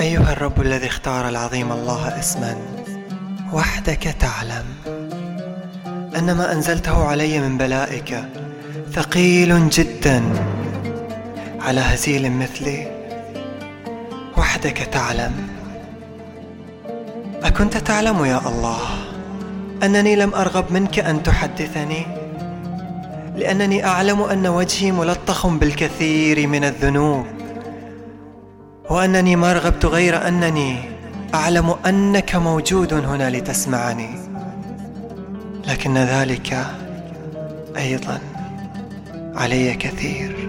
أيها الرب الذي اختار العظيم الله اسما وحدك تعلم. أن ما أنزلته علي من بلائك ثقيل جدا على هزيل مثلي. وحدك تعلم. أكنت تعلم يا الله أنني لم أرغب منك أن تحدثني؟ لأنني أعلم أن وجهي ملطخ بالكثير من الذنوب وأنني ما رغبت غير أنني أعلم أنك موجود هنا لتسمعني. لكن ذلك أيضا علي كثير.